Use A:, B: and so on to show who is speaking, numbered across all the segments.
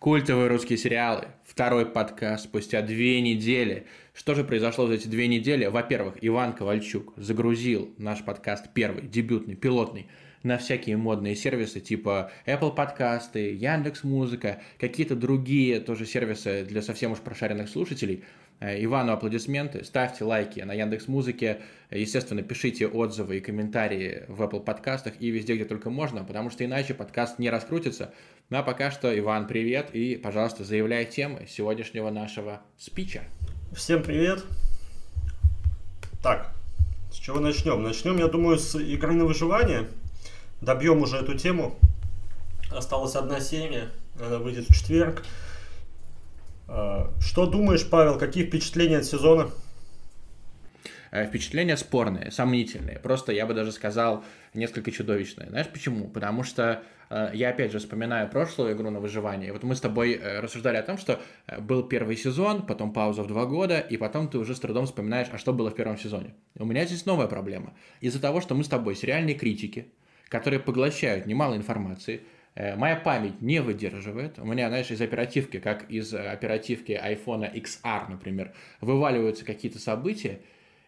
A: Культовые русские сериалы. Второй подкаст спустя две недели. Что же произошло за эти две недели? Во-первых, Иван Ковальчук загрузил наш подкаст первый, дебютный, пилотный, на всякие модные сервисы типа Apple подкасты, Яндекс Музыка, какие-то другие тоже сервисы для совсем уж прошаренных слушателей – Э, Ивану аплодисменты, ставьте лайки на Яндекс Музыке, естественно, пишите отзывы и комментарии в Apple подкастах и везде, где только можно, потому что иначе подкаст не раскрутится. Ну а пока что, Иван, привет, и, пожалуйста, заявляй темы сегодняшнего нашего спича.
B: Всем привет. Так, с чего начнем? Начнем, я думаю, с игры на выживание. Добьем уже эту тему. Осталась одна серия, она выйдет в четверг. А, что думаешь, Павел, какие впечатления от сезона?
A: Э, впечатления спорные, сомнительные. Просто я бы даже сказал несколько чудовищные. Знаешь почему? Потому что э, я опять же вспоминаю прошлую игру на выживание. Вот мы с тобой э, рассуждали о том, что был первый сезон, потом пауза в два года, и потом ты уже с трудом вспоминаешь, а что было в первом сезоне. У меня здесь новая проблема. Из-за того, что мы с тобой сериальные критики, которые поглощают немало информации, Э, моя память не выдерживает. У меня, знаешь, из оперативки, как из оперативки iPhone XR, например, вываливаются какие-то события,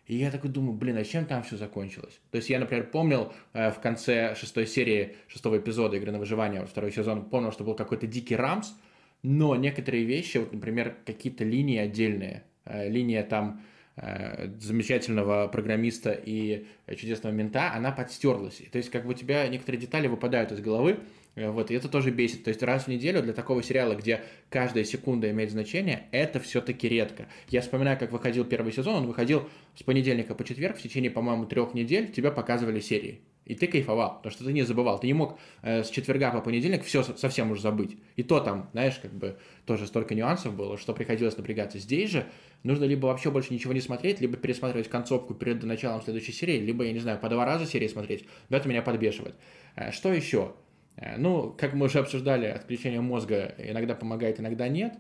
A: и я такой думаю, блин, а чем там все закончилось? То есть я, например, помнил э, в конце шестой серии, шестого эпизода игры на выживание, вот второй сезон, помнил, что был какой-то дикий рамс, но некоторые вещи, вот, например, какие-то линии отдельные, э, линия там замечательного программиста и чудесного мента, она подстерлась. То есть как бы у тебя некоторые детали выпадают из головы, Э, вот, и это тоже бесит. То есть раз в неделю для такого сериала, где каждая секунда имеет значение, это все-таки редко. Я вспоминаю, как выходил первый сезон, он выходил с понедельника по четверг, в течение, по-моему, трех недель тебя показывали серии. И ты кайфовал, потому что ты не забывал. Ты не мог э, с четверга по понедельник все совсем уже забыть. И то там, знаешь, как бы тоже столько нюансов было, что приходилось напрягаться. Здесь же нужно либо вообще больше ничего не смотреть, либо пересматривать концовку перед началом следующей серии, либо, я не знаю, по два раза серии смотреть. Но это меня подбешивает. Э, что еще? Э, ну, как мы уже обсуждали, отключение мозга иногда помогает, иногда нет.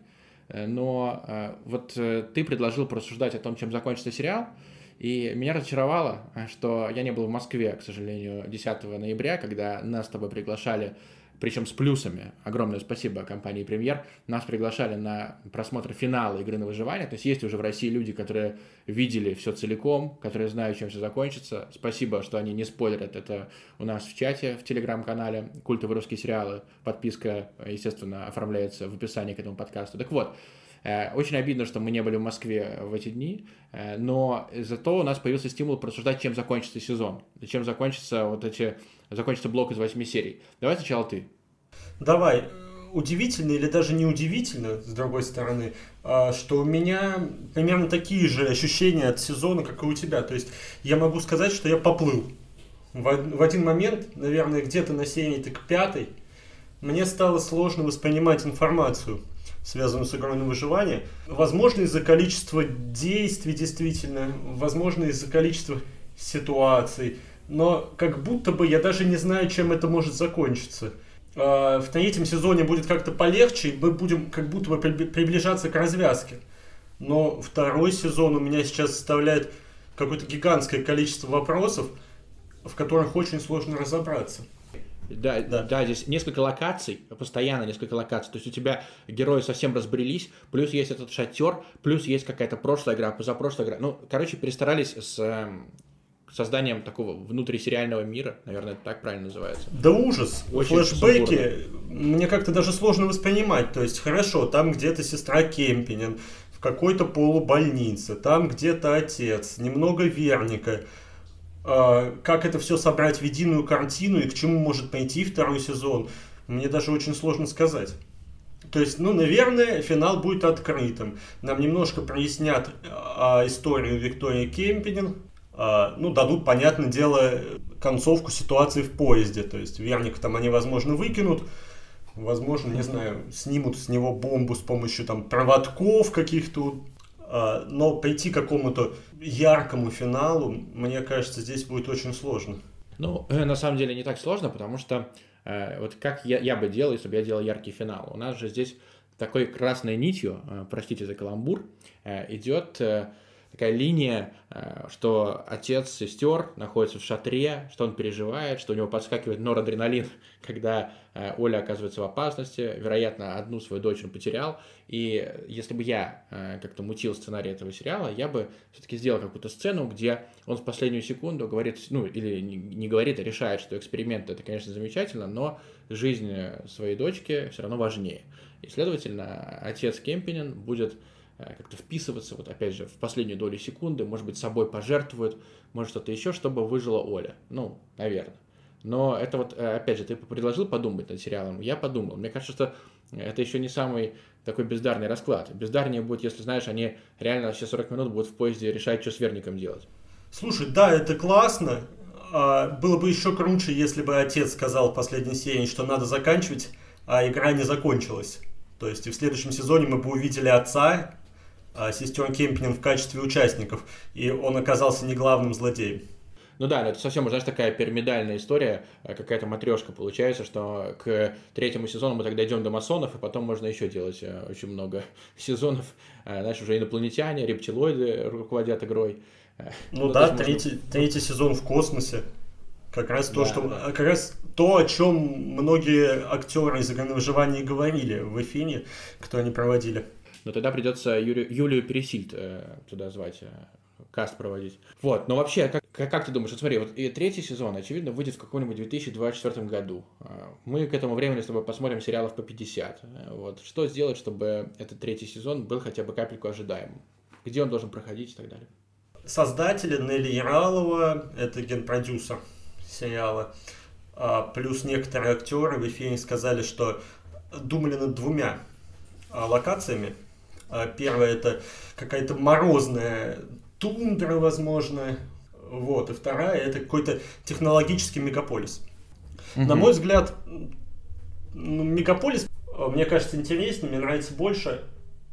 A: Э, но вот ты предложил порассуждать о том, чем закончится сериал. И меня разочаровало, что я не был в Москве, к сожалению, 10 ноября, когда нас с тобой приглашали причем с плюсами. Огромное спасибо компании «Премьер». Нас приглашали на просмотр финала игры на выживание. То есть есть уже в России люди, которые видели все целиком, которые знают, чем все закончится. Спасибо, что они не спойлерят. Это у нас в чате, в телеграм-канале «Культовые русские сериалы». Подписка, естественно, оформляется в описании к этому подкасту. Так вот, э, очень обидно, что мы не были в Москве в эти дни, э, но зато у нас появился стимул просуждать, чем закончится сезон, чем закончится вот эти закончится блок из восьми серий. Давай сначала ты.
B: Давай. Удивительно или даже не удивительно, с другой стороны, а, что у меня примерно такие же ощущения от сезона, как и у тебя. То есть я могу сказать, что я поплыл. В один момент, наверное, где-то на серии к пятой, мне стало сложно воспринимать информацию, связанную с игрой на выживание. Возможно, из-за количества действий, действительно, возможно, из-за количества ситуаций, но как будто бы я даже не знаю, чем это может закончиться. А, в третьем сезоне будет как-то полегче, и мы будем как будто бы приближаться к развязке. Но второй сезон у меня сейчас составляет какое-то гигантское количество вопросов, в которых очень сложно разобраться.
A: Да, да. да, здесь несколько локаций, постоянно несколько локаций. То есть у тебя герои совсем разбрелись, плюс есть этот шатер, плюс есть какая-то прошлая игра, позапрошлая игра. Ну, короче, перестарались с эм, созданием такого внутрисериального мира, наверное, это так правильно называется.
B: Да ужас. Очень Флэшбэки мне как-то даже сложно воспринимать. То есть, хорошо, там где-то сестра Кемпинин, в какой-то полубольнице, там где-то отец, немного Верника. А, как это все собрать в единую картину и к чему может пойти второй сезон, мне даже очень сложно сказать. То есть, ну, наверное, финал будет открытым. Нам немножко прояснят а, историю Виктории Кемпинин, а, ну, дадут, понятное дело, концовку ситуации в поезде. То есть верник там они, возможно, выкинут, возможно, не знаю, снимут с него бомбу с помощью там проводков каких-то. А, но прийти к какому-то яркому финалу, мне кажется, здесь будет очень сложно.
A: Ну, э, на самом деле не так сложно, потому что э, вот как я, я бы делал, если бы я делал яркий финал. У нас же здесь такой красной нитью, э, простите за каламбур, э, идет э, такая линия, э, что отец сестер находится в шатре, что он переживает, что у него подскакивает норадреналин, когда э, Оля оказывается в опасности, вероятно, одну свою дочь он потерял, и если бы я э, как-то мутил сценарий этого сериала, я бы все-таки сделал какую-то сцену, где он в последнюю секунду говорит, ну, или не говорит, а решает, что эксперимент это, конечно, замечательно, но жизнь своей дочки все равно важнее. И, следовательно, отец Кемпинин будет как-то вписываться, вот опять же, в последнюю долю секунды, может быть, собой пожертвует, может что-то еще, чтобы выжила Оля. Ну, наверное. Но это вот, э, опять же, ты предложил подумать над сериалом, я подумал. Мне кажется, что это еще не самый такой бездарный расклад. Бездарнее будет, если, знаешь, они реально все 40 минут будут в поезде решать, что с верником делать.
B: Слушай, да, это классно. А, было бы еще круче, если бы отец сказал в последней серии, что надо заканчивать, а игра не закончилась. То есть и в следующем сезоне мы бы увидели отца, сестер Кемпинин в качестве участников, и он оказался не главным злодеем.
A: Ну да, это совсем, знаешь, такая пирамидальная история, э, какая-то матрешка получается, что к третьему сезону мы тогда идем до масонов, и потом можно еще делать э, очень много сезонов. Э, знаешь, уже инопланетяне, рептилоиды руководят игрой.
B: Ну, ну да, третий, можно... третий сезон в космосе. Как раз то, да, что да. как раз то, о чем многие актеры из игры на выживание говорили в Эфине, кто они проводили
A: но тогда придется Юрию, Юлию Пересильд э, туда звать, э, каст проводить. Вот, но вообще, как, как, как ты думаешь, вот смотри, вот и третий сезон, очевидно, выйдет в каком-нибудь 2024 году. Э, мы к этому времени с тобой посмотрим сериалов по 50. Э, вот, что сделать, чтобы этот третий сезон был хотя бы капельку ожидаемым? Где он должен проходить и так далее?
B: Создатели Нелли Яралова, это генпродюсер сериала, а, плюс некоторые актеры в эфире сказали, что думали над двумя а, локациями – а, первая это какая-то морозная тундра, возможно. Вот. И вторая это какой-то технологический мегаполис. Угу. На мой взгляд, ну, мегаполис, а, мне кажется, интереснее, мне нравится больше.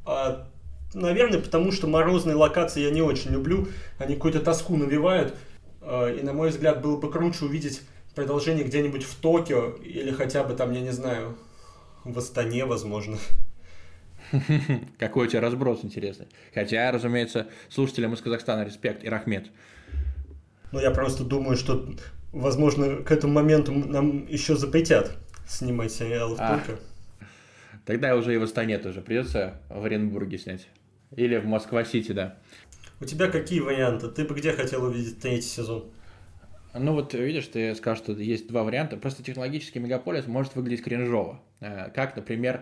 B: А, наверное, потому что морозные локации я не очень люблю. Они какую-то тоску навевают. А, и, на мой взгляд, было бы круче увидеть продолжение где-нибудь в Токио или хотя бы там, я не знаю, в Астане, возможно.
A: Какой у тебя разброс интересный. Хотя, разумеется, слушателям из Казахстана респект и рахмет.
B: Ну, я просто думаю, что, возможно, к этому моменту нам еще запретят снимать сериалы в а,
A: Тогда уже и в Астане тоже придется в Оренбурге снять. Или в Москва-Сити, да.
B: У тебя какие варианты? Ты бы где хотел увидеть третий сезон?
A: Ну вот видишь, ты скажешь, что есть два варианта. Просто технологический мегаполис может выглядеть кринжово. Э, как, например,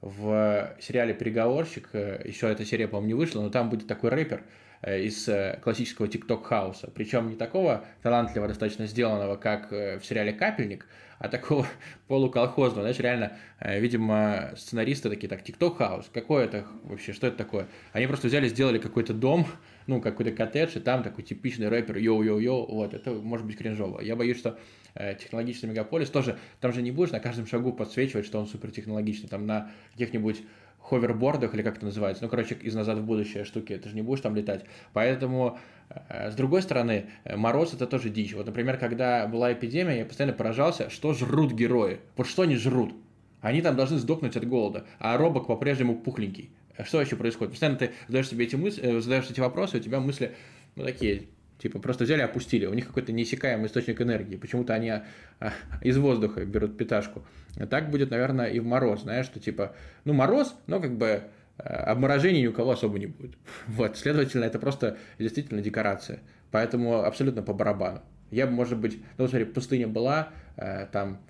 A: в сериале «Переговорщик», э, еще эта серия, по-моему, не вышла, но там будет такой рэпер из э, классического тикток-хауса. Причем не такого талантливого, достаточно сделанного, как в сериале «Капельник», а такого полуколхозного. Знаешь, реально, видимо, сценаристы такие, так, тикток-хаус, какое это вообще, что это такое? Они просто взяли, сделали какой-то дом, ну, какой-то коттедж, и там такой типичный рэпер, йоу-йоу-йоу, вот, это может быть кринжово. Я боюсь, что Э, технологичный мегаполис, тоже там же не будешь на каждом шагу подсвечивать, что он супертехнологичный, там на каких-нибудь ховербордах, или как это называется, ну, короче, из назад в будущее штуки, ты же не будешь там летать. Поэтому, э, с другой стороны, э, мороз это тоже дичь. Вот, например, когда была эпидемия, я постоянно поражался, что жрут герои. Вот что они жрут? Они там должны сдохнуть от голода, а робок по-прежнему пухленький. Что еще происходит? Постоянно ты задаешь себе эти мысли, задаешь эти вопросы, у тебя мысли, ну, такие, Типа просто взяли, опустили. У них какой-то неиссякаемый источник энергии. Почему-то они а, из воздуха берут питашку. А так будет, наверное, и в мороз. Знаешь, что типа, ну мороз, но как бы а, обморожений ни у кого особо не будет. Вот, следовательно, это просто действительно декорация. Поэтому абсолютно по барабану. Я бы, может быть, ну, смотри, пустыня была, там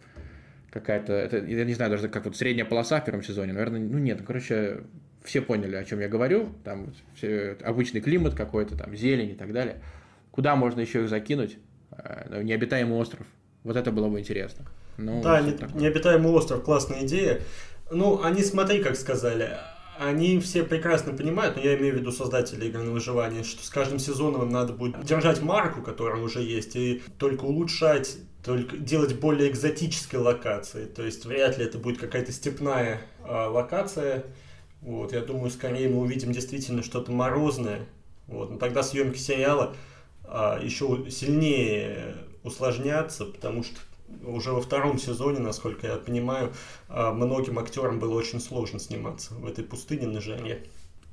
A: какая-то, это, я не знаю даже как вот средняя полоса в первом сезоне, наверное, ну нет, ну, короче, все поняли, о чем я говорю, там все, обычный климат какой-то, там зелень и так далее. Куда можно еще их закинуть? Э, необитаемый остров. Вот это было бы интересно.
B: Ну, да, не, необитаемый остров, классная идея. Ну, они, смотри, как сказали, они все прекрасно понимают, но я имею в виду создатели игры на выживание, что с каждым сезоном им надо будет держать марку, которая уже есть, и только улучшать, только делать более экзотической локации. То есть вряд ли это будет какая-то степная а, локация. Вот, я думаю, скорее мы увидим действительно что-то морозное. Вот, но тогда съемки сериала еще сильнее усложняться, потому что уже во втором сезоне, насколько я понимаю, а, многим актерам было очень сложно сниматься в этой пустыне на жаре.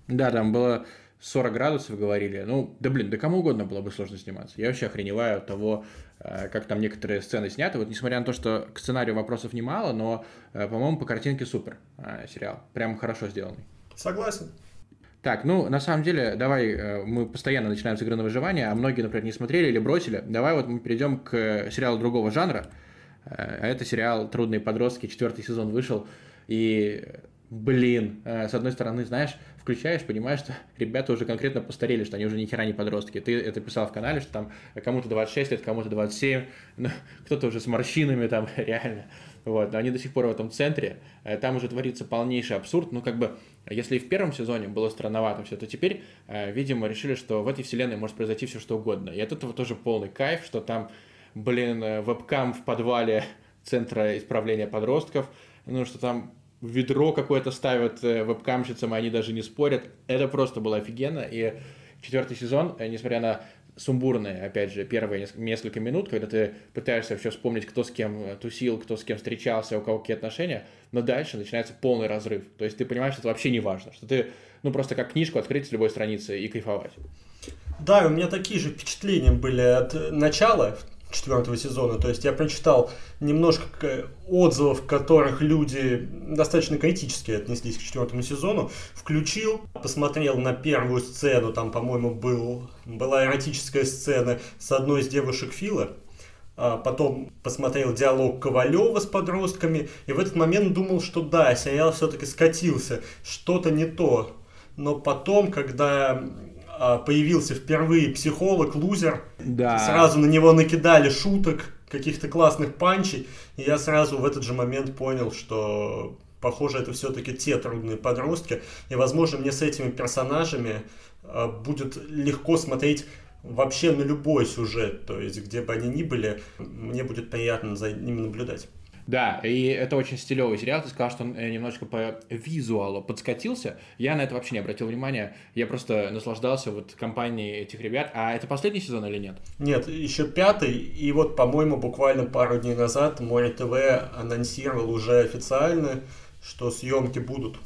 A: Да, там было 40 градусов говорили. Ну, да блин, да кому угодно было бы сложно сниматься. Я вообще охреневаю от того, э, как там некоторые сцены сняты. Вот несмотря на то, что к сценарию вопросов немало, но, по-моему, по картинке супер сериал. Прям хорошо сделанный.
B: Согласен.
A: Так, ну, на самом деле, давай, мы постоянно начинаем с игры на выживание, а многие, например, не смотрели или бросили. Давай вот мы перейдем к сериалу другого жанра. А это сериал «Трудные подростки», четвертый сезон вышел. И блин, э, с одной стороны, знаешь, включаешь, понимаешь, что ребята уже конкретно постарели, что они уже ни хера не подростки. Ты это писал в канале, что там кому-то 26 лет, кому-то 27, ну, кто-то уже с морщинами там, реально. Вот, они до сих пор в этом центре. Э, там уже творится полнейший абсурд. Ну, как бы, если и в первом сезоне было странновато все, то теперь, э, видимо, решили, что в этой вселенной может произойти все, что угодно. И от этого тоже полный кайф, что там, блин, вебкам в подвале Центра исправления подростков, ну, что там ведро какое-то ставят э, вебкамщицам, и они даже не спорят. Это просто было офигенно. И четвертый сезон, э, несмотря на сумбурные, опять же, первые несколько минут, когда ты пытаешься все вспомнить, кто с кем э, тусил, кто с кем встречался, у кого какие отношения, но дальше начинается полный разрыв. То есть ты понимаешь, что это вообще не важно, что ты, ну, просто как книжку открыть с любой страницы и кайфовать.
B: Да, у меня такие же впечатления были от начала четвертого сезона. То есть я прочитал немножко отзывов, в которых люди достаточно критически отнеслись к четвертому сезону. Включил, посмотрел на первую сцену, там, по-моему, был, была эротическая сцена с одной из девушек Фила. А потом посмотрел диалог Ковалева с подростками, и в этот момент думал, что да, сериал все-таки скатился, что-то не то. Но потом, когда появился впервые психолог, лузер. Да. Сразу на него накидали шуток, каких-то классных панчей. И я сразу в этот же момент понял, что похоже, это все-таки те трудные подростки. И, возможно, мне с этими персонажами а, будет легко смотреть вообще на любой сюжет. То есть, где бы они ни были, мне будет приятно за ними наблюдать.
A: Да, и это очень стилевый сериал. Ты сказал, что он э, немножко по визуалу подскатился. Я на это вообще не обратил внимания. Я просто наслаждался вот компанией этих ребят. А это последний сезон или нет?
B: Нет, еще пятый. И вот, по-моему, буквально пару дней назад Море ТВ анонсировал уже официально, что съемки будут.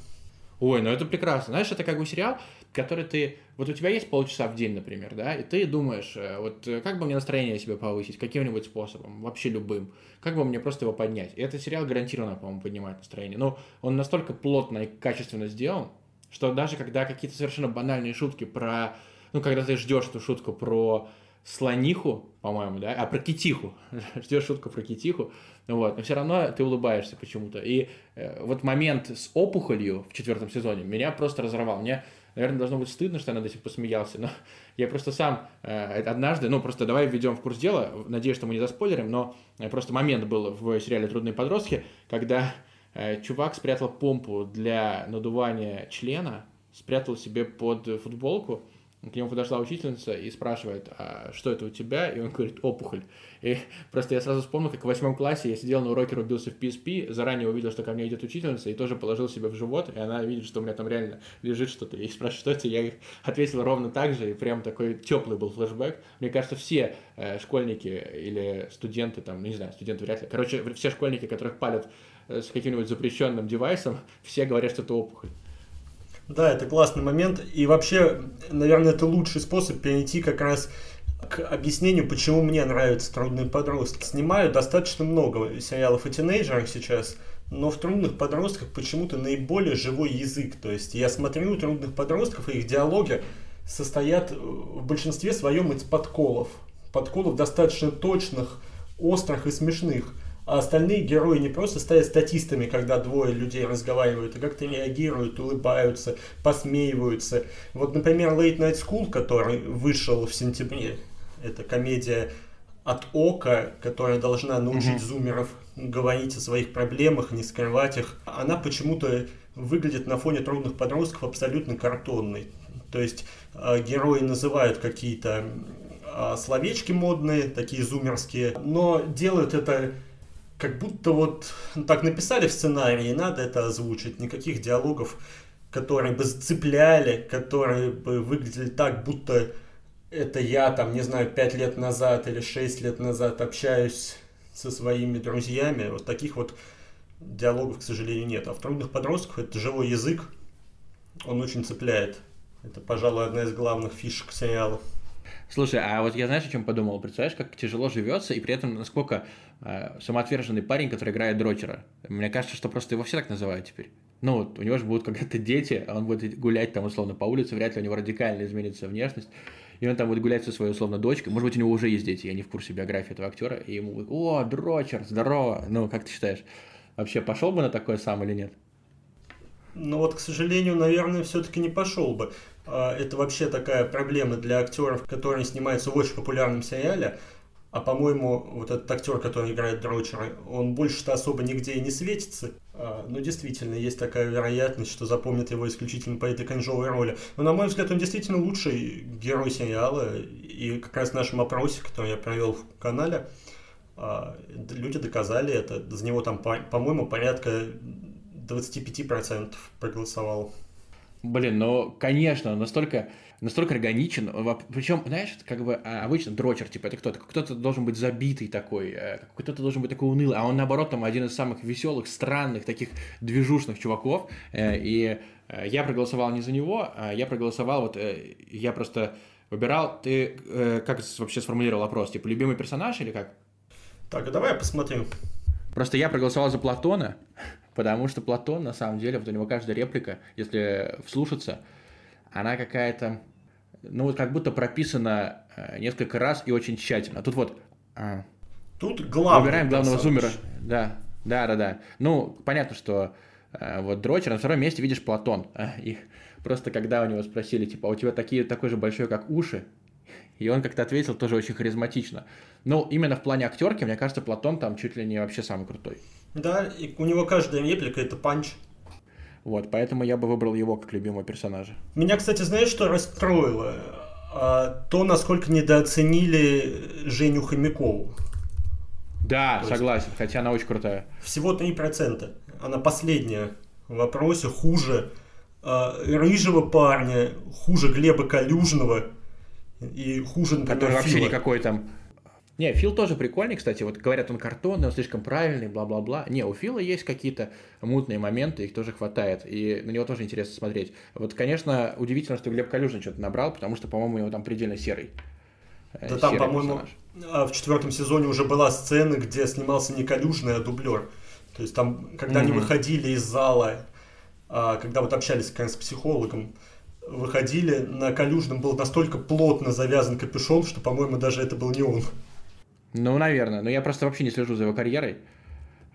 A: Ой, ну это прекрасно. Знаешь, это как бы сериал, который ты... Вот у тебя есть полчаса в день, например, да, и ты думаешь, э, вот э, как бы мне настроение себе повысить, каким-нибудь способом, вообще любым, как бы мне просто его поднять. И этот сериал гарантированно, по-моему, поднимает настроение. Но он настолько плотно и качественно сделан, что даже когда какие-то совершенно банальные шутки про... Ну, когда ты ждешь эту шутку про слониху, по-моему, да, а про китиху, ждешь шутку про китиху, вот, но все равно ты улыбаешься почему-то. И э, вот момент с опухолью в четвертом сезоне меня просто разорвал. Мне наверное, должно быть стыдно, что я над этим посмеялся, но я просто сам э, однажды, ну, просто давай введем в курс дела, надеюсь, что мы не заспойлерим, но э, просто момент был в сериале «Трудные подростки», когда э, чувак спрятал помпу для надувания члена, спрятал себе под футболку, к нему подошла учительница и спрашивает, а что это у тебя? И он говорит, опухоль. И просто я сразу вспомнил, как в восьмом классе я сидел на уроке, рубился в PSP, заранее увидел, что ко мне идет учительница, и тоже положил себе в живот, и она видит, что у меня там реально лежит что-то, и спрашивает, что это, я ответил ровно так же, и прям такой теплый был флешбэк. Мне кажется, все э, школьники или студенты, там, не знаю, студенты вряд ли, короче, все школьники, которых палят э, с каким-нибудь запрещенным девайсом, все говорят, что это опухоль.
B: Да, это классный момент. И вообще, наверное, это лучший способ перейти как раз к объяснению, почему мне нравятся трудные подростки. Снимаю достаточно много сериалов о тинейджерах сейчас, но в трудных подростках почему-то наиболее живой язык. То есть я смотрю трудных подростков, и их диалоги состоят в большинстве своем из подколов. Подколов достаточно точных, острых и смешных – а остальные герои не просто стоят статистами, когда двое людей разговаривают, а как-то реагируют, улыбаются, посмеиваются. Вот, например, Late Night School, который вышел в сентябре, это комедия от Ока, которая должна научить mm-hmm. зумеров говорить о своих проблемах, не скрывать их, она почему-то выглядит на фоне трудных подростков абсолютно картонной. То есть э, герои называют какие-то э, словечки модные, такие зумерские, но делают это как будто вот так написали в сценарии, надо это озвучить, никаких диалогов, которые бы зацепляли, которые бы выглядели так, будто это я там, не знаю, пять лет назад или шесть лет назад общаюсь со своими друзьями. Вот таких вот диалогов, к сожалению, нет. А в «Трудных подростках» это живой язык, он очень цепляет. Это, пожалуй, одна из главных фишек сериала.
A: Слушай, а вот я знаешь, о чем подумал? Представляешь, как тяжело живется, и при этом насколько э, самоотверженный парень, который играет дрочера. Мне кажется, что просто его все так называют теперь. Ну, вот, у него же будут когда-то дети, а он будет гулять там условно по улице, вряд ли у него радикально изменится внешность. И он там будет гулять со своей условно дочкой. Может быть, у него уже есть дети, я не в курсе биографии этого актера. И ему будет, о, дрочер, здорово. Ну, как ты считаешь, вообще пошел бы на такое сам или нет?
B: Ну вот, к сожалению, наверное, все-таки не пошел бы. А, это вообще такая проблема для актеров, которые снимаются в очень популярном сериале. А по-моему, вот этот актер, который играет Дрочера, он больше-то особо нигде и не светится. А, но действительно, есть такая вероятность, что запомнят его исключительно по этой кринжовой роли. Но, на мой взгляд, он действительно лучший герой сериала. И как раз в нашем опросе, который я провел в канале, а, люди доказали это. За него там, по-моему, порядка 25% проголосовал.
A: Блин, ну, конечно, настолько, настолько органичен. Причем, знаешь, как бы а, обычно дрочер, типа, это кто-то, кто-то должен быть забитый такой, э, кто-то должен быть такой унылый, а он, наоборот, там один из самых веселых, странных, таких движушных чуваков. Э, и э, я проголосовал не за него, а я проголосовал, вот, я просто выбирал, ты как вообще сформулировал вопрос, типа, любимый персонаж или как?
B: Так, а давай я посмотрю.
A: Просто я проголосовал за Платона, Потому что Платон, на самом деле, вот у него каждая реплика, если вслушаться, она какая-то, ну вот как будто прописана э, несколько раз и очень тщательно. Тут вот...
B: А, Тут главный
A: Выбираем главного зумера. Да, да, да, да. Ну, понятно, что э, вот Дрочер, на втором месте видишь Платон. А, и просто когда у него спросили, типа, а у тебя такие, такой же большой, как уши? И он как-то ответил тоже очень харизматично. Ну, именно в плане актерки, мне кажется, Платон там чуть ли не вообще самый крутой.
B: Да, и у него каждая реплика это панч.
A: Вот, поэтому я бы выбрал его как любимого персонажа.
B: Меня, кстати, знаешь, что расстроило? А, то, насколько недооценили Женю Хомякову.
A: Да, то согласен, хотя она очень крутая.
B: Всего 3%. Она последняя в вопросе, хуже а, рыжего парня, хуже Глеба Калюжного и хуже,
A: например, Который вообще никакой там не, Фил тоже прикольный, кстати. Вот говорят, он картонный, он слишком правильный, бла-бла-бла. Не, у Фила есть какие-то мутные моменты, их тоже хватает. И на него тоже интересно смотреть. Вот, конечно, удивительно, что Глеб Калюжин что-то набрал, потому что, по-моему, у него там предельно серый.
B: Э, да там, по-моему, а, в четвертом сезоне уже была сцена, где снимался не Калюжин, а дублер. То есть там, когда mm-hmm. они выходили из зала, а, когда вот общались раз с психологом, выходили, на Калюжном был настолько плотно завязан капюшон, что, по-моему, даже это был не он.
A: Ну, наверное. Но я просто вообще не слежу за его карьерой.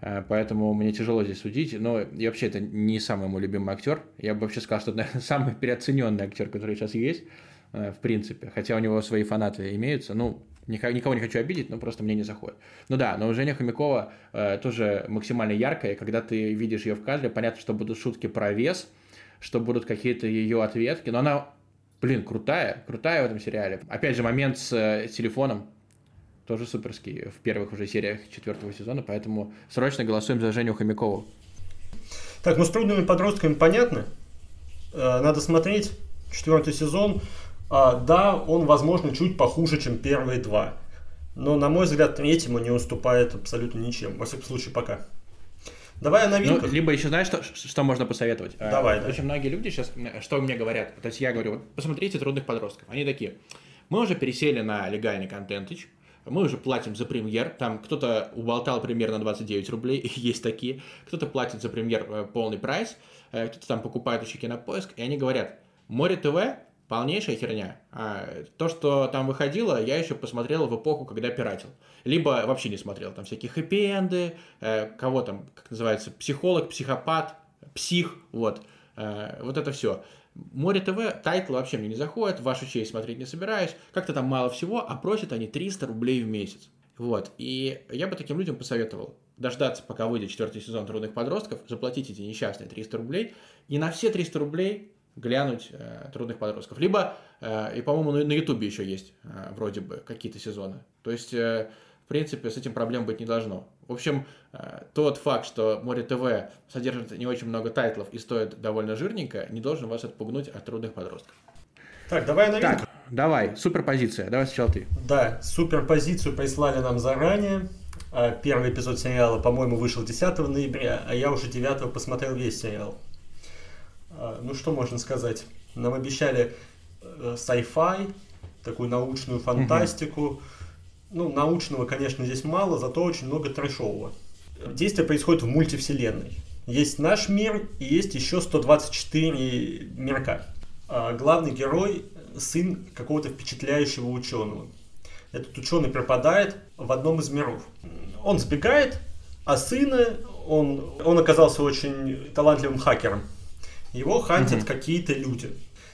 A: Э, поэтому мне тяжело здесь судить. Но и вообще это не самый мой любимый актер. Я бы вообще сказал, что это наверное, самый переоцененный актер, который сейчас есть, э, в принципе. Хотя у него свои фанаты имеются. Ну, никого не хочу обидеть, но просто мне не заходит. Ну да, но Женя Хомякова э, тоже максимально яркая. Когда ты видишь ее в кадре, понятно, что будут шутки про вес, что будут какие-то ее ответки. Но она, блин, крутая, крутая в этом сериале. Опять же, момент с, телефоном тоже суперский в первых уже сериях четвертого сезона, поэтому срочно голосуем за Женю Хомякову.
B: Так, ну с трудными подростками понятно. Э, надо смотреть четвертый сезон. А, да, он, возможно, чуть похуже, чем первые два. Но, на мой взгляд, третьему не уступает абсолютно ничем. Во всяком случае, пока. Давай о ну, новинках.
A: Ну, либо еще знаешь, что, что можно посоветовать?
B: А, Давай,
A: а, да. Очень многие люди сейчас, что мне говорят, то есть я говорю, вот посмотрите трудных подростков. Они такие, мы уже пересели на легальный контент, мы уже платим за премьер, там кто-то уболтал примерно 29 рублей, есть такие, кто-то платит за премьер э, полный прайс, э, кто-то там покупает еще кинопоиск, и они говорят, Море ТВ полнейшая херня. А то, что там выходило, я еще посмотрел в эпоху, когда пиратил. Либо вообще не смотрел. Там всякие хэппи-энды, э, кого там, как называется, психолог, психопат, псих, вот. вот это все. more.tv, тайтл вообще мне не заходит, вашу честь смотреть не собираюсь, как-то там мало всего, а просят они 300 рублей в месяц. Вот, и я бы таким людям посоветовал дождаться, пока выйдет четвертый сезон «Трудных подростков», заплатить эти несчастные 300 рублей, и на все 300 рублей глянуть э, «Трудных подростков». Либо, э, и, по-моему, на Ютубе еще есть э, вроде бы какие-то сезоны. То есть, э, в принципе, с этим проблем быть не должно. В общем, э, тот факт, что Море ТВ содержит не очень много тайтлов и стоит довольно жирненько, не должен вас отпугнуть от трудных подростков.
B: Так, давай новинку. Так,
A: давай, суперпозиция. Давай сначала ты.
B: Да, суперпозицию прислали нам заранее. А, первый эпизод сериала, по-моему, вышел 10 ноября, а я уже 9 посмотрел весь сериал. А, ну, что можно сказать? Нам обещали э, sci-fi, такую научную фантастику. Угу. Ну, научного, конечно, здесь мало, зато очень много трэшового. Действие происходит в мультивселенной. Есть наш мир и есть еще 124 мирка. А главный герой – сын какого-то впечатляющего ученого. Этот ученый пропадает в одном из миров. Он сбегает, а сына, он, он оказался очень талантливым хакером. Его хантят mm-hmm. какие-то люди.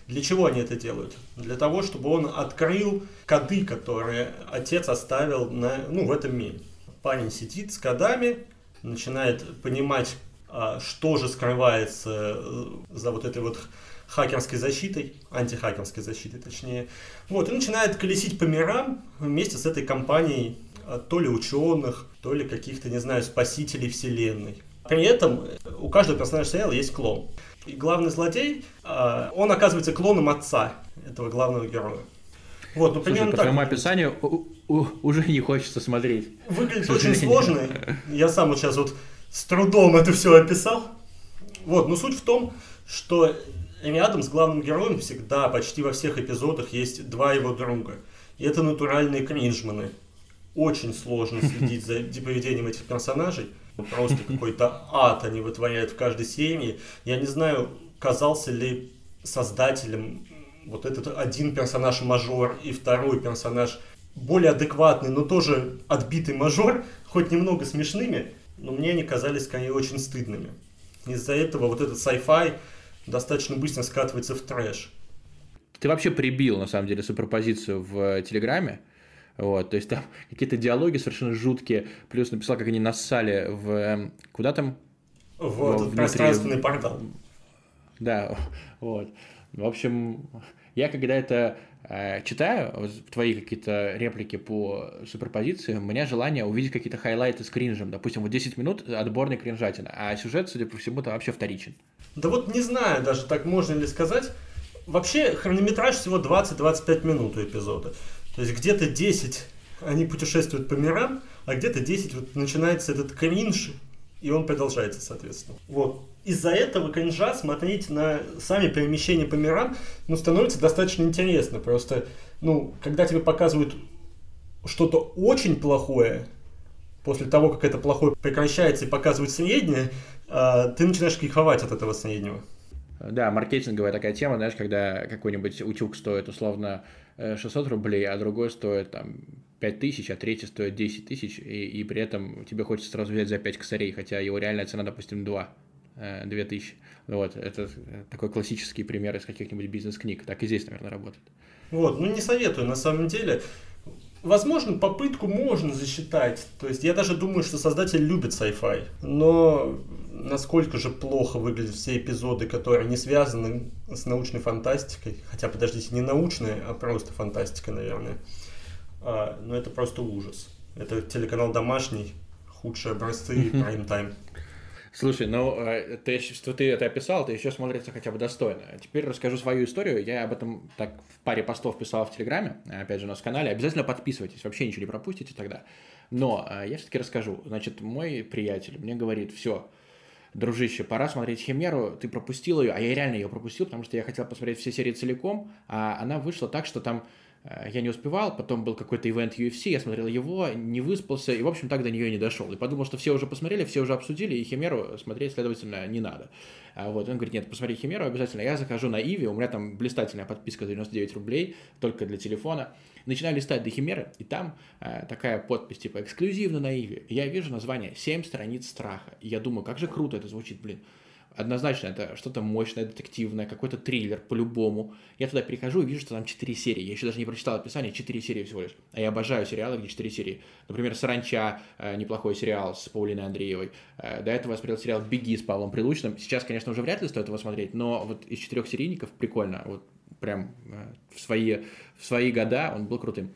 B: Для чего они это делают? Для того, чтобы он открыл коды, которые отец оставил на, ну, в этом мире. Парень сидит с кодами, начинает понимать, а, что же скрывается э, за вот этой вот хакерской защитой, антихакерской защитой точнее. Вот, и начинает колесить по мирам вместе с этой компанией а, то ли ученых, то ли каких-то, не знаю, спасителей вселенной. При этом у каждого персонажа сериала есть клон. И главный злодей, а, он оказывается клоном отца этого главного героя.
A: Вот, ну, Слушай, по так. твоему описанию уже не хочется смотреть.
B: Выглядит очень сложно. Я сам вот сейчас вот с трудом это все описал. Вот, но суть в том, что рядом с главным героем всегда, почти во всех эпизодах есть два его друга. И это натуральные кринжманы. Очень сложно следить за поведением этих персонажей. Просто какой-то ад они вытворяют в каждой серии. Я не знаю, казался ли создателем вот этот один персонаж мажор и второй персонаж более адекватный, но тоже отбитый мажор, хоть немного смешными, но мне они казались скорее очень стыдными. Из-за этого вот этот sci-fi достаточно быстро скатывается в трэш.
A: Ты вообще прибил, на самом деле, суперпозицию в Телеграме. Вот, то есть там какие-то диалоги совершенно жуткие. Плюс написал, как они нассали в... Эм, куда там?
B: В, в этот внутри... пространственный портал.
A: Да, вот. В общем, я когда это э, читаю, вот, твои какие-то реплики по суперпозиции, у меня желание увидеть какие-то хайлайты с кринжем. Допустим, вот 10 минут отборной кринжатина, а сюжет, судя по всему, там вообще вторичен.
B: Да вот не знаю даже, так можно ли сказать. Вообще, хронометраж всего 20-25 минут у эпизода. То есть где-то 10 они путешествуют по мирам, а где-то 10 вот начинается этот кринж, и он продолжается, соответственно. Вот. Из-за этого кринжа смотреть на сами перемещения по мирам, ну, становится достаточно интересно. Просто, ну, когда тебе показывают что-то очень плохое, после того, как это плохое прекращается и показывают среднее, э, ты начинаешь кайфовать от этого среднего.
A: Да, маркетинговая такая тема, знаешь, когда какой-нибудь утюг стоит условно 600 э, рублей, а другой стоит там 5 тысяч, а третий стоит 10 тысяч, и, и при этом тебе хочется сразу взять за 5 косарей, хотя его реальная цена, допустим, 2, 2 э. Вот, это такой классический пример из каких-нибудь бизнес-книг. Так и здесь, наверное, работает.
B: Вот, ну не советую, на самом деле. Возможно, попытку можно засчитать. То есть я даже думаю, что создатель любит sci-fi. Но насколько же плохо выглядят все эпизоды, которые не связаны с научной фантастикой. Хотя, подождите, не научная, а просто фантастика, наверное. А, но это просто ужас. Это телеканал «Домашний», худшие образцы и прайм-тайм.
A: Слушай, ну, э, ты, что ты это описал, это еще смотрится хотя бы достойно. Теперь расскажу свою историю. Я об этом так в паре постов писал в Телеграме, опять же, у нас в канале. Обязательно подписывайтесь, вообще ничего не пропустите тогда. Но э, я все-таки расскажу. Значит, мой приятель мне говорит, все, дружище, пора смотреть Химеру, ты пропустил ее, а я реально ее пропустил, потому что я хотел посмотреть все серии целиком, а она вышла так, что там я не успевал, потом был какой-то ивент UFC, я смотрел его, не выспался, и, в общем, так до нее и не дошел. И подумал, что все уже посмотрели, все уже обсудили, и Химеру смотреть, следовательно, не надо. А вот он говорит, нет, посмотри Химеру обязательно. Я захожу на Иви, у меня там блистательная подписка за 99 рублей, только для телефона. Начинаю листать до Химеры, и там э, такая подпись, типа, эксклюзивно на Иви. Я вижу название «7 страниц страха». И я думаю, как же круто это звучит, блин. Однозначно, это что-то мощное, детективное, какой-то триллер по-любому. Я туда перехожу и вижу, что там 4 серии. Я еще даже не прочитал описание, 4 серии всего лишь. А я обожаю сериалы, где 4 серии. Например, «Саранча», э, неплохой сериал с Паулиной Андреевой. Э, до этого я смотрел сериал «Беги» с Павлом Прилучным. Сейчас, конечно, уже вряд ли стоит его смотреть, но вот из четырех серийников прикольно. Вот прям э, в свои, в свои года он был крутым.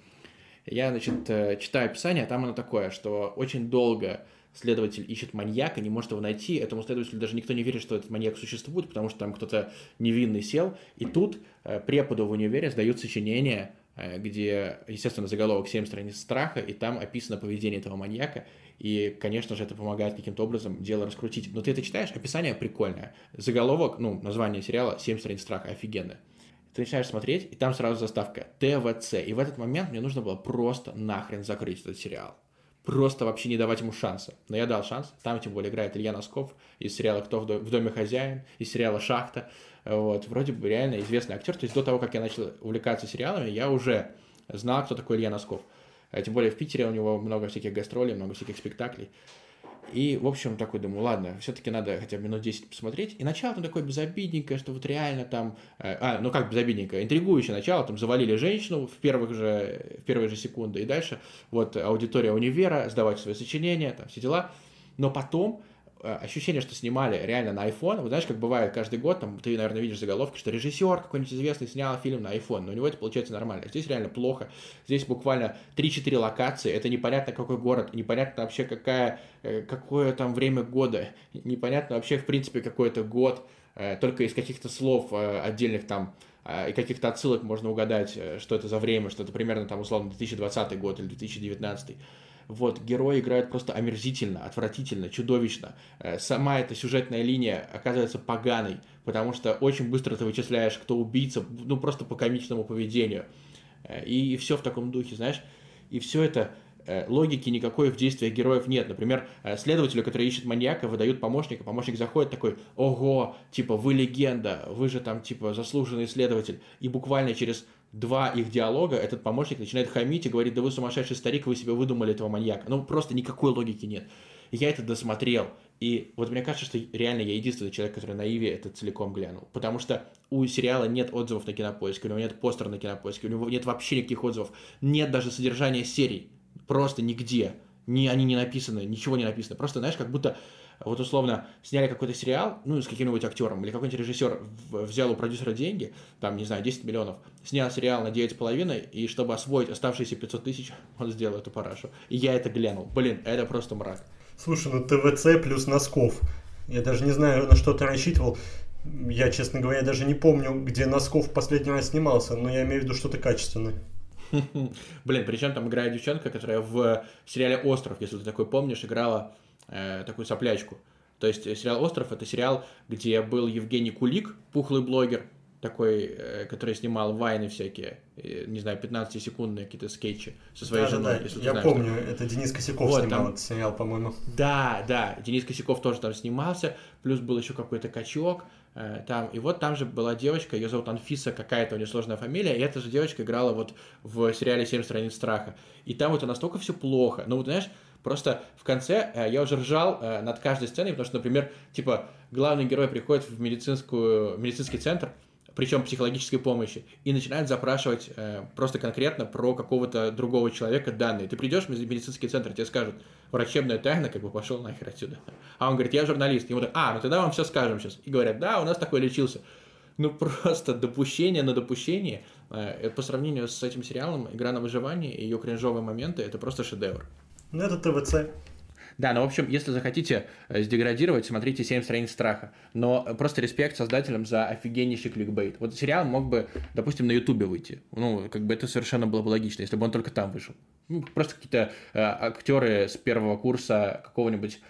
A: Я, значит, читаю описание, а там оно такое, что очень долго следователь ищет маньяка, не может его найти, этому следователю даже никто не верит, что этот маньяк существует, потому что там кто-то невинный сел, и тут э, преподу в универе сдают сочинение, где, естественно, заголовок «7 страниц страха», и там описано поведение этого маньяка, и, конечно же, это помогает каким-то образом дело раскрутить. Но ты это читаешь, описание прикольное. Заголовок, ну, название сериала «7 страниц страха», офигенно. ты начинаешь смотреть, и там сразу заставка ТВЦ. И в этот момент мне нужно было просто нахрен закрыть этот сериал. Просто вообще не давать ему шанса. Но я дал шанс. Там, тем более, играет Илья Носков из сериала «Кто в доме хозяин», из сериала «Шахта». Вот, вроде бы реально известный актер. То есть до того, как я начал увлекаться сериалами, я уже знал, кто такой Илья Носков. А тем более в Питере у него много всяких гастролей, много всяких спектаклей. И, в общем, такой думаю, ладно, все-таки надо хотя бы минут 10 посмотреть. И начало там такое безобидненькое, что вот реально там... Э, а, ну как безобидненькое? Интригующее начало, там завалили женщину в, первых же, в первые же секунды. И дальше вот аудитория универа, сдавать свои сочинения, там все дела. Но потом ощущение, что снимали реально на iPhone. Вот знаешь, как бывает каждый год, там, ты, наверное, видишь заголовки, что режиссер какой-нибудь известный снял фильм на iPhone, но у него это получается нормально. Здесь реально плохо. Здесь буквально 3-4 локации, это непонятно какой город, непонятно вообще какая, э, какое там время года, непонятно вообще в принципе какой это год, э, только из каких-то слов отдельных там и каких-то отсылок можно угадать, что это за время, что это примерно там условно 2020 год или 2019. Вот, герои играют просто омерзительно, отвратительно, чудовищно. Э, сама эта сюжетная линия оказывается поганой, потому что очень быстро ты вычисляешь, кто убийца, ну, просто по комичному поведению. Э, и, и все в таком духе, знаешь. И все это э, логики никакой в действиях героев нет. Например, следователю, который ищет маньяка, выдают помощника, помощник заходит такой, ого, типа, вы легенда, вы же там, типа, заслуженный следователь. И буквально через два их диалога этот помощник начинает хамить и говорит, да вы сумасшедший старик, вы себе выдумали этого маньяка. Ну, просто никакой логики нет. Я это досмотрел. И вот мне кажется, что реально я единственный человек, который на Иве это целиком глянул. Потому что у сериала нет отзывов на кинопоиске, у него нет постера на кинопоиске, у него нет вообще никаких отзывов. Нет даже содержания серий. Просто нигде. Ни, они не написаны, ничего не написано. Просто, знаешь, как будто вот условно сняли какой-то сериал, ну, с каким-нибудь актером, или какой-нибудь режиссер взял у продюсера деньги, там, не знаю, 10 миллионов, снял сериал на 9,5, и чтобы освоить оставшиеся 500 тысяч, он сделал эту парашу. И я это глянул. Блин, это просто мрак.
B: Слушай, ну ТВЦ плюс Носков. Я даже не знаю, на что ты рассчитывал. Я, честно говоря, даже не помню, где Носков в последний раз снимался, но я имею в виду что-то качественное.
A: Блин, причем там играет девчонка, которая в сериале «Остров», если ты такой помнишь, играла э, такую соплячку. То есть э, сериал «Остров» — это сериал, где был Евгений Кулик, пухлый блогер, такой, э, который снимал вайны всякие, э, не знаю, 15-секундные какие-то скетчи со своей
B: да,
A: женой.
B: Да, да. Я знаешь, помню, что... это Денис Косяков вот, снимал там... этот сериал, по-моему.
A: Да, да, Денис Косяков тоже там снимался, плюс был еще какой-то качок, там, и вот там же была девочка, ее зовут Анфиса, какая-то у нее сложная фамилия, и эта же девочка играла вот в сериале «Семь страниц страха». И там вот настолько все плохо, ну вот знаешь, Просто в конце э, я уже ржал э, над каждой сценой, потому что, например, типа, главный герой приходит в медицинскую, медицинский центр, причем психологической помощи, и начинает запрашивать э, просто конкретно про какого-то другого человека данные. Ты придешь в медицинский центр, тебе скажут, врачебная тайна, как бы пошел нахер отсюда. А он говорит, я журналист. Ему так, а, ну тогда вам все скажем сейчас. И говорят, да, у нас такой лечился. Ну просто допущение на допущение. Э, по сравнению с этим сериалом «Игра на выживание» и ее кринжовые моменты, это просто шедевр.
B: Ну, это ТВЦ.
A: Да, ну, в общем, если захотите э, сдеградировать, смотрите «Семь страниц страха». Но просто респект создателям за офигеннейший кликбейт. Вот сериал мог бы, допустим, на Ютубе выйти. Ну, как бы это совершенно было бы логично, если бы он только там вышел. Ну, просто какие-то э, актеры с первого курса какого-нибудь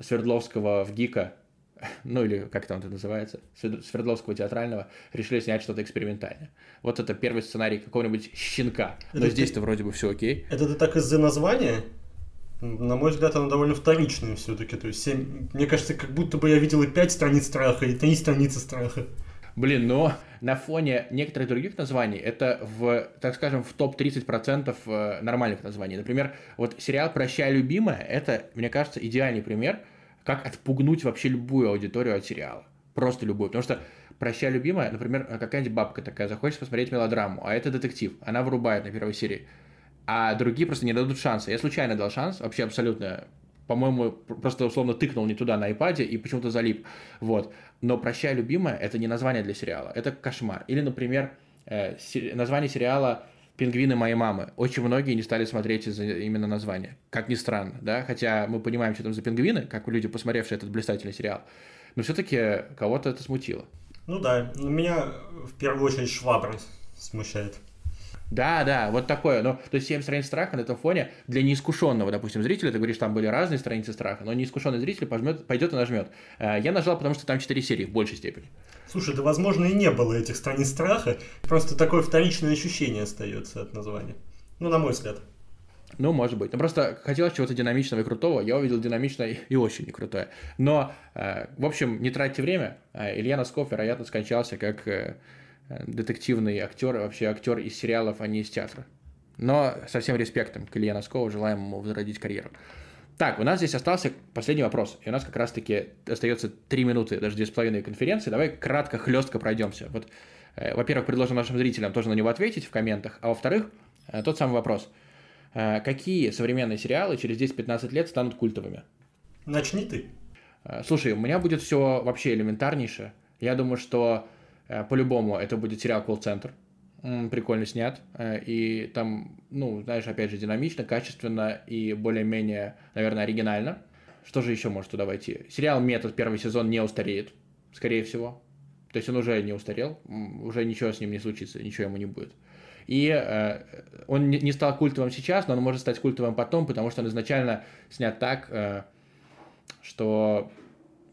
A: Свердловского в ГИКа, ну или как там это называется, Свердловского театрального, решили снять что-то экспериментальное. Вот это первый сценарий какого-нибудь щенка. Но здесь-то вроде бы все окей.
B: Это ты так из-за названия? На мой взгляд, оно довольно вторичное все-таки. То есть, 7... мне кажется, как будто бы я видел и 5 страниц страха, и 3 страницы страха.
A: Блин, но на фоне некоторых других названий это в, так скажем, в топ-30% э, нормальных названий. Например, вот сериал «Прощай, любимая» — это, мне кажется, идеальный пример, как отпугнуть вообще любую аудиторию от сериала. Просто любую. Потому что «Прощай, любимая», например, какая-нибудь бабка такая захочет посмотреть мелодраму, а это детектив, она вырубает на первой серии а другие просто не дадут шанса. Я случайно дал шанс, вообще абсолютно, по-моему, просто условно тыкнул не туда на iPad и почему-то залип. Вот. Но «Прощай, любимая» — это не название для сериала, это кошмар. Или, например, э, название сериала «Пингвины моей мамы». Очень многие не стали смотреть из-за именно названия. Как ни странно, да? Хотя мы понимаем, что там за пингвины, как люди, посмотревшие этот блистательный сериал. Но все-таки кого-то это смутило.
B: Ну да, меня в первую очередь швабра смущает.
A: Да, да, вот такое. Ну, то есть «Семь страниц страха» на этом фоне для неискушенного, допустим, зрителя, ты говоришь, там были разные страницы страха, но неискушенный зритель пожмет, пойдет и нажмет. Э, я нажал, потому что там четыре серии в большей степени.
B: Слушай, да возможно и не было этих страниц страха, просто такое вторичное ощущение остается от названия. Ну, на мой взгляд.
A: Ну, может быть. Ну, просто хотелось чего-то динамичного и крутого. Я увидел динамичное и очень крутое. Но, э, в общем, не тратьте время. Э, Илья Носков, вероятно, скончался как Э, детективный актер, вообще актер из сериалов, а не из театра. Но со всем респектом к Илье Носкову желаем ему возродить карьеру. Так, у нас здесь остался последний вопрос. И у нас как раз-таки остается три минуты, даже две с половиной конференции. Давай кратко, хлестко пройдемся. Вот, э, во-первых, предложим нашим зрителям тоже на него ответить в комментах. А во-вторых, э, тот самый вопрос. Э, какие современные сериалы через 10-15 лет станут культовыми?
B: Начни ты.
A: Э, слушай, у меня будет все вообще элементарнейшее. Я думаю, что Э, по-любому это будет сериал «Колл-центр». Прикольно снят. Э, и там, ну, знаешь, опять же, динамично, качественно и более-менее, наверное, оригинально. Что же еще может туда войти? Сериал «Метод» первый сезон не устареет, скорее всего. То есть он уже не устарел, уже ничего с ним не случится, ничего ему не будет. И э, он не стал культовым сейчас, но он может стать культовым потом, потому что он изначально снят так, э, что,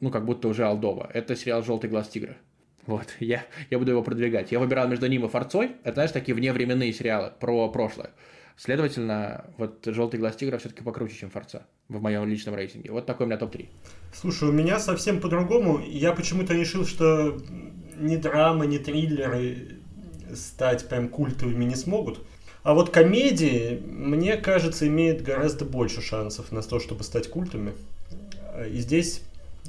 A: ну, как будто уже Алдова. Это сериал «Желтый глаз тигра». Вот, я, я буду его продвигать. Я выбирал между ним и Форцой. Это, знаешь, такие вневременные сериалы про прошлое. Следовательно, вот «Желтый глаз тигра» все-таки покруче, чем «Форца» в моем личном рейтинге. Вот такой у меня топ-3.
B: Слушай, у меня совсем по-другому. Я почему-то решил, что ни драмы, ни триллеры стать прям культовыми не смогут. А вот комедии, мне кажется, имеют гораздо больше шансов на то, чтобы стать культами. И здесь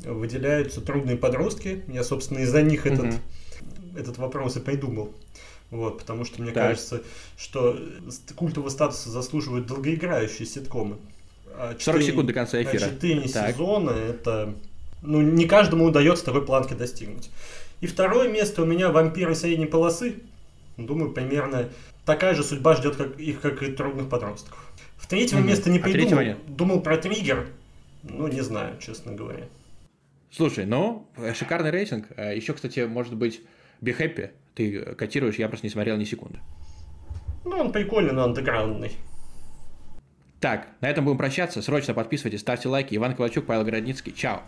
B: выделяются трудные подростки. Я, собственно, из-за них угу. этот, этот вопрос и придумал. Вот, потому что мне так. кажется, что культового статуса заслуживают долгоиграющие ситкомы.
A: А 4, 40 секунд до конца эфира.
B: А 4 сезона это. Ну, не каждому удается такой планки достигнуть. И второе место у меня вампиры средней полосы. Думаю, примерно такая же судьба ждет как, их, как и трудных подростков. В третьего угу. места не а придумал. Думал про триггер. Ну, не знаю, честно говоря.
A: Слушай, ну, шикарный рейтинг. Э, Еще, кстати, может быть, Be Happy ты котируешь, я просто не смотрел ни секунды.
B: Ну, он прикольный, но андеграундный.
A: Так, на этом будем прощаться. Срочно подписывайтесь, ставьте лайки. Иван Ковальчук, Павел Городницкий. Чао.